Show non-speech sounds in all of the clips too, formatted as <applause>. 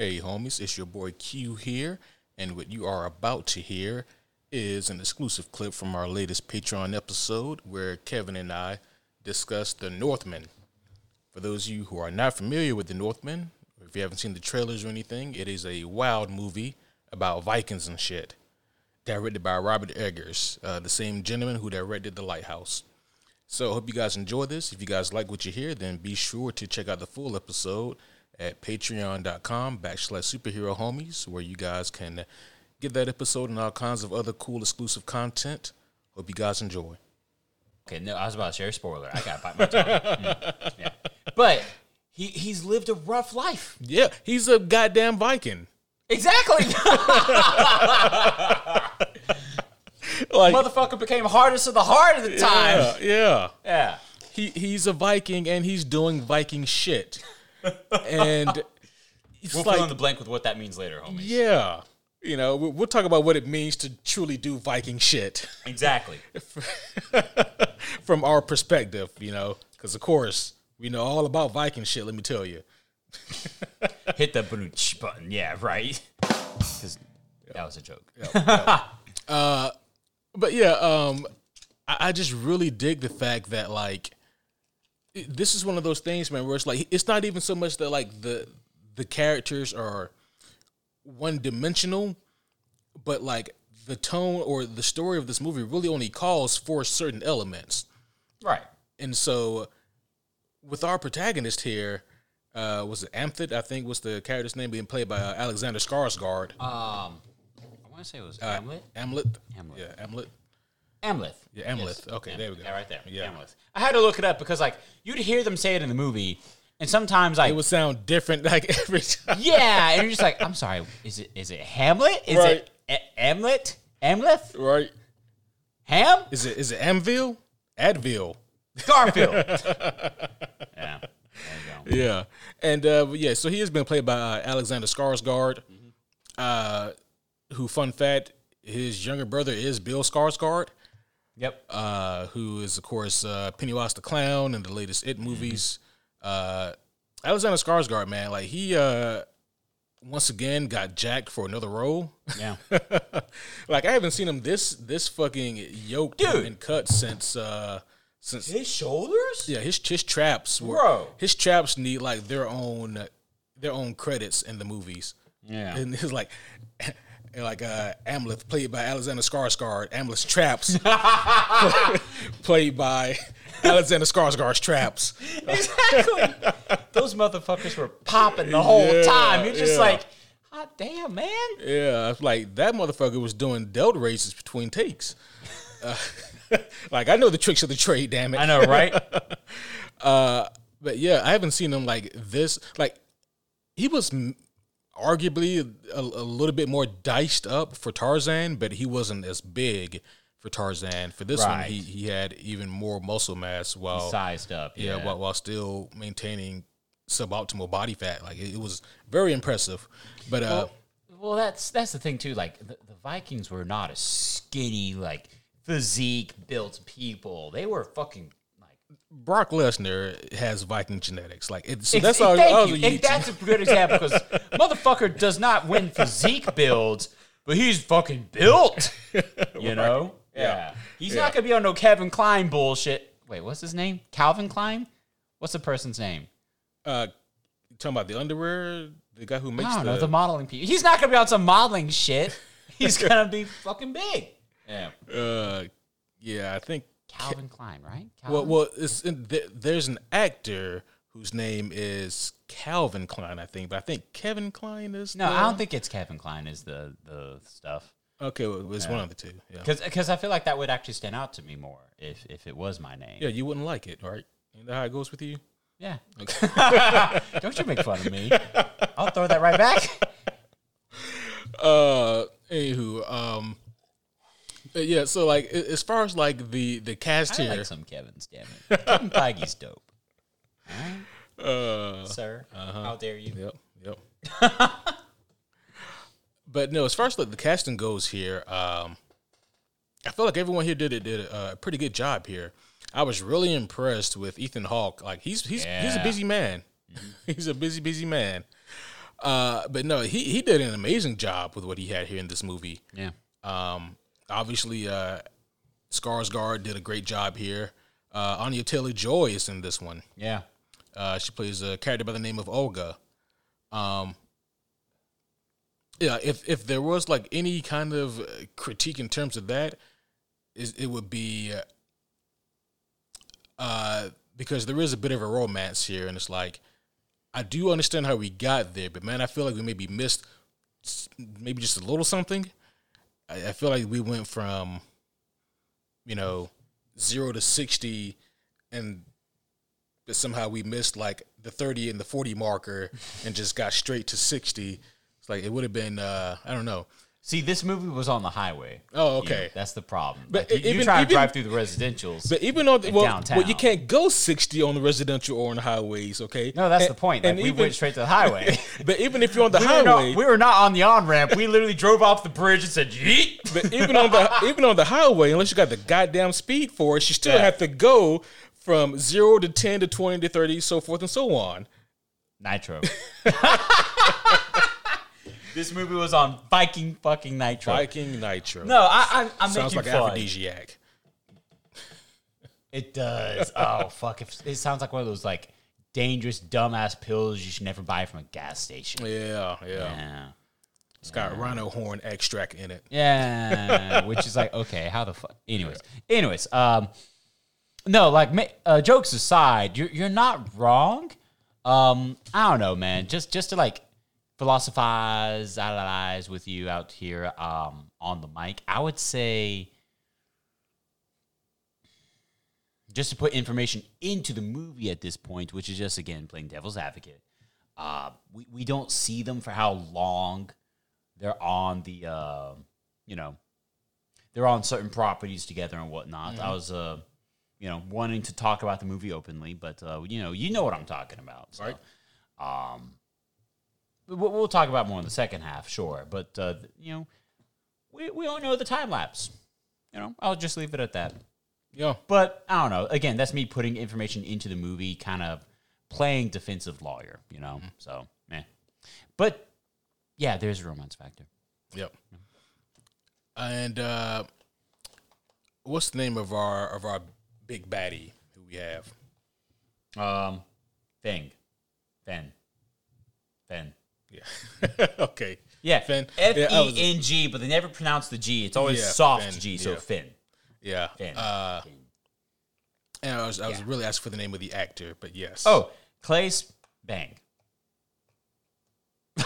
Hey, homies, it's your boy Q here, and what you are about to hear is an exclusive clip from our latest Patreon episode where Kevin and I discuss The Northman. For those of you who are not familiar with The Northman, or if you haven't seen the trailers or anything, it is a wild movie about Vikings and shit. Directed by Robert Eggers, uh, the same gentleman who directed The Lighthouse. So I hope you guys enjoy this. If you guys like what you hear, then be sure to check out the full episode at patreon.com backslash superhero homies, where you guys can get that episode and all kinds of other cool exclusive content. Hope you guys enjoy. Okay, no, I was about to share a spoiler. I gotta bite my tongue. <laughs> Mm, yeah. But he he's lived a rough life. Yeah, he's a goddamn Viking. Exactly. <laughs> Like, Motherfucker became hardest of the hard at the time. yeah, yeah. Yeah. He he's a Viking and he's doing Viking shit. And it's We'll like fill in the blank with what that means later, homies. yeah. You know, we- we'll talk about what it means to truly do Viking shit. Exactly. <laughs> from our perspective, you know, because of course we know all about Viking shit. Let me tell you. <laughs> Hit the brooch button. Yeah, right. Because that was a joke. But yeah, um, I, I just really dig the fact that like this is one of those things, man, where it's like it's not even so much that like the the characters are one dimensional, but like the tone or the story of this movie really only calls for certain elements. Right. And so, with our protagonist here, uh, was it Amthid? I think was the character's name being played by uh, Alexander Skarsgård. Um, I want to say it was Hamlet. Amlet. Hamlet. Yeah, Amlet. Amleth. Yeah, Amleth. Okay, there we go. Yeah, right there. Yeah. Amleth. I had to look it up because like you'd hear them say it in the movie, and sometimes like It would sound different <laughs> like every time. yeah, and you're just like, I'm sorry, is it is it Hamlet? Is Right. it A- Amlet? Amleth? Right? Ham? Is it is it Amville? Advil. Garfield. <laughs> yeah. There you go. Yeah, and uh, yeah, so he has been played by uh, Alexander Skarsgård. Uh, who, fun fact, his younger brother is Bill Skarsgård. Yep. uh, who is of course uh, Pennywise the Clown in the latest It movies. Uh, Alexander Skarsgård, man, like he uh, once again got jacked for another role. Yeah. <laughs> like I haven't seen him this this fucking yoked Dude. and cut since uh, since His shoulders? yeah his his traps were Bro. his traps need like their own their own credits in the movies. Yeah. And it's like <laughs> like uh Amleth played by Alexander Skarsgård, Amleth's traps <laughs> <laughs> played by Alexander Skarsgård's traps. Exactly. <laughs> Those motherfuckers were popping the whole Yeah, time. You're just yeah. like, hot damn, man. Yeah, it's like that motherfucker was doing delt raises between takes. Uh, like I know the tricks of the trade, damn it. I know, right? But yeah, I haven't seen him like this. Like he was arguably a, a little bit more diced up for Tarzan, but he wasn't as big for Tarzan. For this one, he he had even more muscle mass while Sized up. yeah, Yeah. while, while still maintaining suboptimal body fat. Like it, it was very impressive. But uh, Well, that's that's the thing too. Like the, the Vikings were not a skinny, like physique built people. They were fucking. Brock Lesnar has Viking genetics. Like it's so that's all. thank you. And that's a good example because motherfucker does not win physique builds, but he's fucking built. <laughs> You know? Yeah. He's not gonna be on no Kevin Klein bullshit. Wait, what's his name? Calvin Klein? What's the person's name? uh, talking about the underwear, the guy who makes I don't the, know, the modeling people. He's not gonna be on some modeling shit. He's <laughs> gonna be fucking big. Yeah. uh, yeah, I think. Calvin Klein, right? Well, Calvin? well, it's in, th- there's an actor whose name is Calvin Klein, I think, but I think Kevin Klein is. no, the- I don't think it's Kevin Klein is the the stuff. Okay, well, it's one of the two. Yeah, Because I feel like that would actually stand out to me more if if it was my name. yeah, you wouldn't like it, right? Ain't that how it goes with you? Yeah. Okay. <laughs> Don't you make fun of me. I'll throw that right back. <laughs> Uh, anywho, um, uh, yeah. So like, as far as like the the cast I here, like some Kevin's, damn it. Kevin Feige's dope. uh, Sir, how dare you? Yep, yep. <laughs> but no, as far as like the casting goes here, um, I feel like everyone here did it did a pretty good job here. I was really impressed with Ethan Hawke. Like he's he's he's a busy man. <laughs> he's a busy busy man. Uh, but no, he he did an amazing job with what he had here in this movie. Yeah. Um, obviously, uh, Skarsgård did a great job here. Uh, Anya Taylor Joy is in this one. Yeah. Uh, she plays a character by the name of Olga. Um, yeah, if if there was like any kind of uh, critique in terms of that, is it would be uh, uh, because there is a bit of a romance here, and it's like I do understand how we got there, but man, I feel like we maybe missed maybe just a little something. I, I feel like we went from you know zero to sixty, and but somehow we missed like the 30 and the 40 marker and just got straight to 60 it's like it would have been uh i don't know See, this movie was on the highway. Oh, You- okay. that's the problem. But Like, you, you even- try to drive through the residentials. but even on the, well, downtown. well you can't go 60 on the residential or on the highways okay no, that's And- the point. Like, and we even, went straight to the highway. <laughs> but even if you're on the <laughs> we, were highway not, we were not on the on ramp. We literally drove off the bridge and said, "Yeet." <laughs> but even on the even on the highway unless you got the goddamn speed for it you still Yeah. have to go from 0 to 10 to 20 to 30 so forth and so on Nitro. This movie was on Viking fucking Nitro. Viking Nitro No, I, I'm, I'm sounds making like fun. aphrodisiac It does. Oh <laughs> fuck! If, it sounds like one of those like dangerous dumbass pills you should never buy from a gas station. yeah yeah Yeah. it's got rhino horn extract in it Yeah, which is like okay, how the fuck? Anyways, anyways, um, no, like uh, jokes aside, you're you're not wrong. Um, I don't know, man. Just just to like philosophize, analyze with you out here, um, on the mic, I would say. Just to put information into the movie at this point, which is just again playing devil's advocate, uh, we, we don't see them for how long they're on the uh, you know they're on certain properties together and whatnot. I was uh you know wanting to talk about the movie openly, but uh, you know you know what I'm talking about. So, Right. Um, we'll, we'll talk about more in the second half, sure. But uh, you know we we don't know the time lapse. You know I'll just leave it at that. yeah But I don't know. Again, that's me putting information into the movie, kind of playing defensive lawyer. You know, so eh. But yeah, there's a romance factor. Yep. And uh, what's the name of our of our big baddie who we have? Um, Thing, Fen, Fen. Yeah. <laughs> okay. Yeah, Finn. F Yeah, I was- E N G, but they never pronounce the G. It's always Yeah, soft Finn, G, so yeah. Finn. Yeah. Finn. Uh, Finn. and I was I was Yeah. really asking for the name of the actor, but yes. Oh, Claes Bang. <laughs>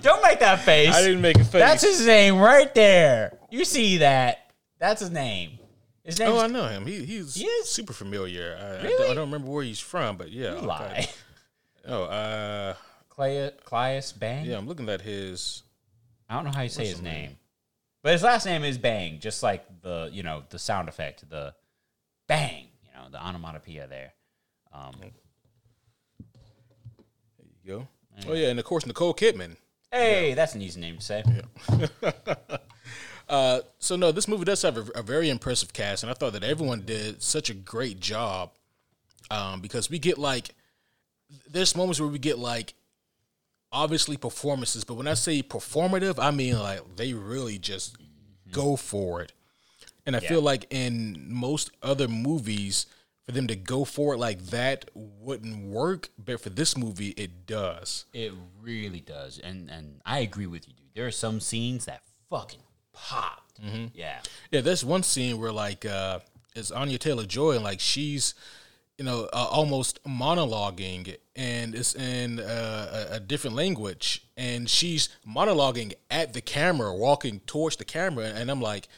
Don't make that face. I didn't make a face. That's his name right there. You see that? That's his name. His name Oh, I know him. He he's He super familiar. I, I don't- Really? I, don't, remember where he's from, but yeah. okay. Lie. Oh, uh, Clay, Claes Bang? yeah. I'm looking at his. I don't know how you say his name? But his last name is Bang, just like the, you know, the sound effect, the bang, you know, the onomatopoeia there. Um, There you go. Oh yeah, and of course Nicole Kidman. hey, that's an easy name to say. <laughs> Uh, so no, this movie does have a, a very impressive cast, and I thought that everyone did such a great job. Um, because we get like, there's moments where we get like, obviously performances, but when I say performative, I mean like they really just go for it. And I feel like in most other movies, for them to go for it like that wouldn't work, but for this movie, it does. It really does. And and I agree with you, dude. There are some scenes that fucking popped. Yeah. Yeah, there's one scene where like uh it's Anya Taylor Joy and like she's you know uh, almost monologuing and it's in uh, a, a different language. And she's monologuing at the camera walking towards the camera. And I'm like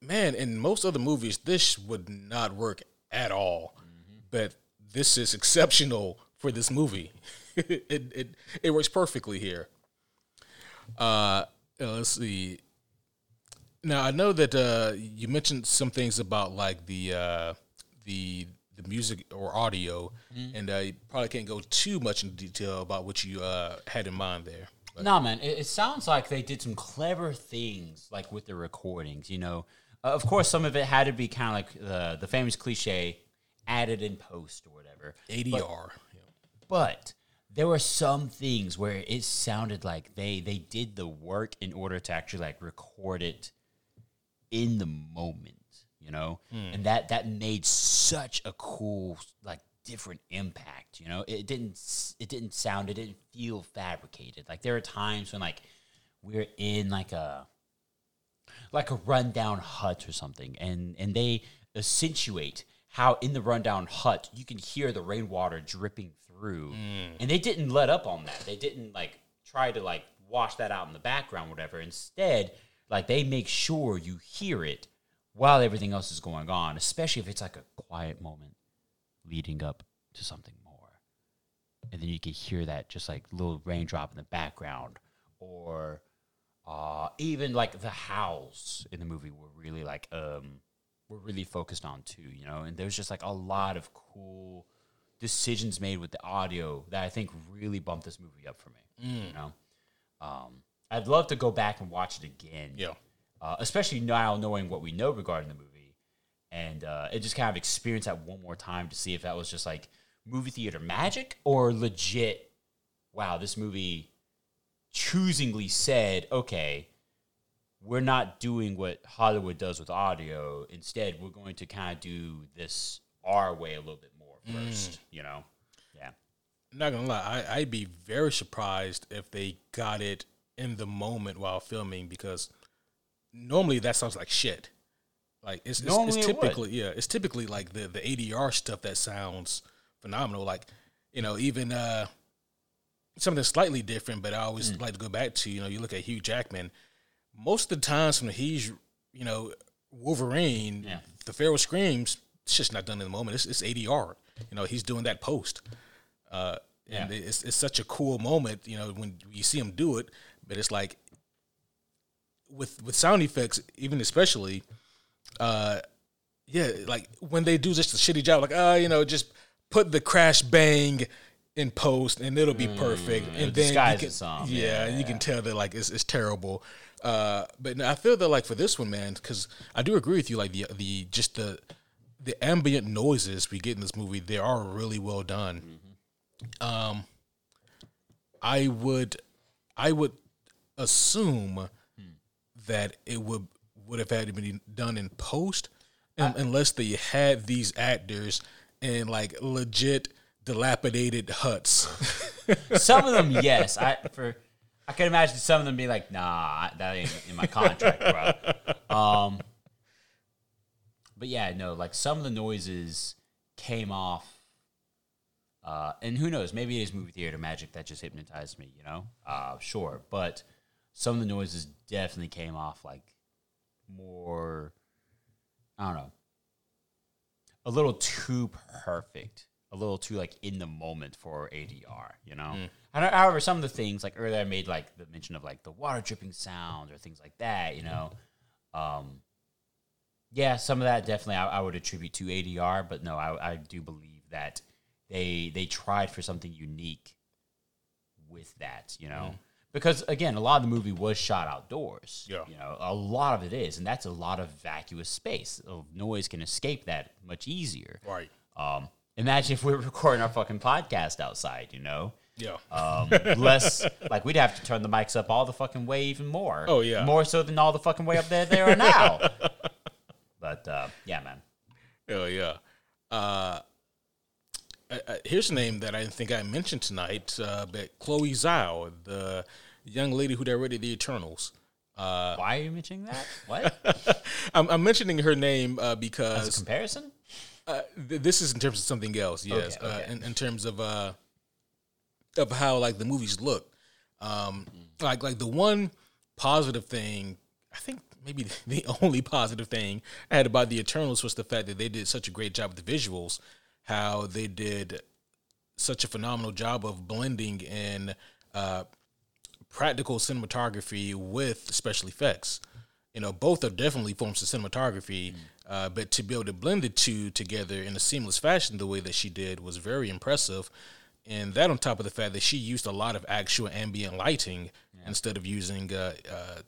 man in most other movies this would not work at all. But this is exceptional for this movie. <laughs> It, it it works perfectly here. Uh uh, let's see. Now I know that uh, you mentioned some things about like the uh, the the music or audio, and uh, you probably can't go too much into detail about what you uh, had in mind there. But, No, man. It, it sounds like they did some clever things, like with the recordings. You know, uh, of course, some of it had to be kind of like the the famous cliche, added in post or whatever. ADR. yeah. But there were some things where it sounded like they they did the work in order to actually like record it in the moment, you know, hmm. and that that made such a cool like different impact. You know, it didn't it didn't sound it didn't feel fabricated. Like there are times when like we're in like a like a rundown hut or something, and and they accentuate how in the rundown hut you can hear the rainwater dripping through, hmm. and they didn't let up on that. They didn't like try to like wash that out in the background, whatever. Instead, like they make sure you hear it while everything else is going on, especially if it's like a quiet moment leading up to something more. And then you can hear that just like little raindrop in the background or uh, even like the howls in the movie were really like um were really focused on too you know? And there's just like a lot of cool decisions made with the audio that i think really bumped this movie up for me you know? Um i'd love to go back and watch it again. Yeah. Uh, especially now knowing what we know regarding the movie, and uh, it just kind of experience that one more time to see if that was just like movie theater magic or legit. Wow, this movie choosingly said, okay, we're not doing what Hollywood does with audio. Instead, we're going to kind of do this our way a little bit more first. You know? Yeah. not gonna lie, I, I'd be very surprised if they got it in the moment while filming because normally that sounds like shit. Like it's, it's, it's it typically yeah, it's typically like the the ADR stuff that sounds phenomenal. Like you know even uh something slightly different, but I always Mm. like to go back to you know you look at Hugh Jackman. Most of the times when he's you know Wolverine, Yeah. the Pharaoh screams. It's just not done in the moment. It's, it's ADR. You know he's doing that post. Uh, and Yeah. it's it's such a cool moment, you know, when you see him do it. But it's like with with sound effects, even especially, uh, yeah, like when they do just a shitty job, like uh, you know, just put the crash bang in post and it'll be perfect, and then you can, some. yeah, Yeah, you can tell that like it's, it's terrible. Uh, but I feel that like for this one, man, because I do agree with you, like the the just the the ambient noises we get in this movie, they are really well done. Um, I would, I would assume that it would would have had to be done in post, un- unless they had these actors in like legit dilapidated huts. <laughs> Some of them, yes. I for I can imagine some of them being like, "Nah, that ain't in my contract, bro." Um, but yeah, no, like some of the noises came off, uh, and who knows? Maybe it is movie theater magic that just hypnotized me, you know? Uh, sure, but some of the noises definitely came off like more. I don't know. A little too perfect, a little too like in the moment for ADR, you know. I don't, however, some of the things like earlier I made like the mention of like the water dripping sound or things like that, you know. Um, yeah, some of that definitely I, I would attribute to ADR, but no, I, I do believe that they they tried for something unique with that, you know. Because again, a lot of the movie was shot outdoors. Yeah. You know, a lot of it is, and that's a lot of vacuous space. Of noise can escape that much easier. right. Um, imagine if we were <laughs> recording our fucking podcast outside, you know? Yeah. Um, less like we'd have to turn the mics up all the fucking way even more. Oh, yeah. more so than all the fucking way up there they are now. <laughs> but uh, yeah, man. Oh yeah. Uh, I, I, here's a name that I didn't think I mentioned tonight, uh, but Chloe Zhao, the young lady who directed The Eternals. Uh, Why are you mentioning that? What <laughs> I'm, I'm mentioning her name uh, as a because comparison? uh, th- this is in terms of something else. Yes, Okay, okay. Uh, in, in terms of uh, of how like the movies look. Um, like like the one positive thing, I think maybe <laughs> the only positive thing I had about the Eternals was the fact that they did such a great job with the visuals. How they did such a phenomenal job of blending in uh, practical cinematography with special effects. You know, both are definitely forms of cinematography, uh, but to be able to blend the two together in a seamless fashion the way that she did was very impressive. And that on top of the fact that she used a lot of actual ambient lighting instead of using, uh, uh,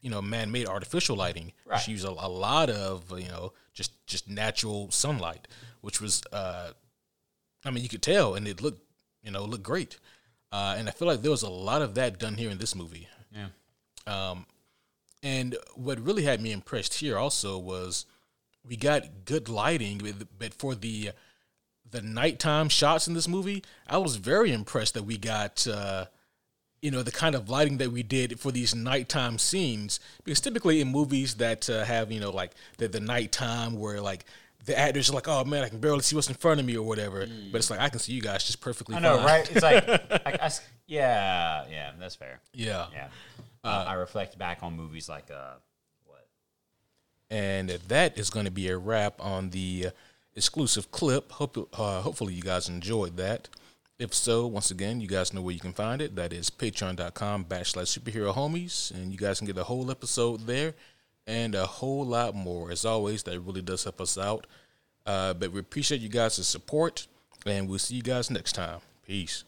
you know, man-made artificial lighting. Right. She used a, a lot of, you know, just just natural sunlight, which was, uh, I mean, you could tell, and it looked, you know, looked great. uh, and I feel like there was a lot of that done here in this movie. Yeah. And what really had me impressed here also was we got good lighting, but for the the nighttime shots in this movie, I was very impressed that we got uh, you know the kind of lighting that we did for these nighttime scenes. Because typically in movies that uh, have you know like the the nighttime where like the actors are like, oh man, I can barely see what's in front of me or whatever, but it's like I can see you guys just perfectly. I know, fine. right? It's like, <laughs> I, yeah, yeah, that's fair. Yeah. Yeah. Uh, I reflect back on movies like, uh, what? And that is going to be a wrap on the exclusive clip. Hope, uh, hopefully, you guys enjoyed that. If so, once again, you guys know where you can find it. That is patreon.com backslash superhero homies. And you guys can get the whole episode there and a whole lot more. As always, that really does help us out. Uh, but we appreciate you guys' support. And we'll see you guys next time. Peace.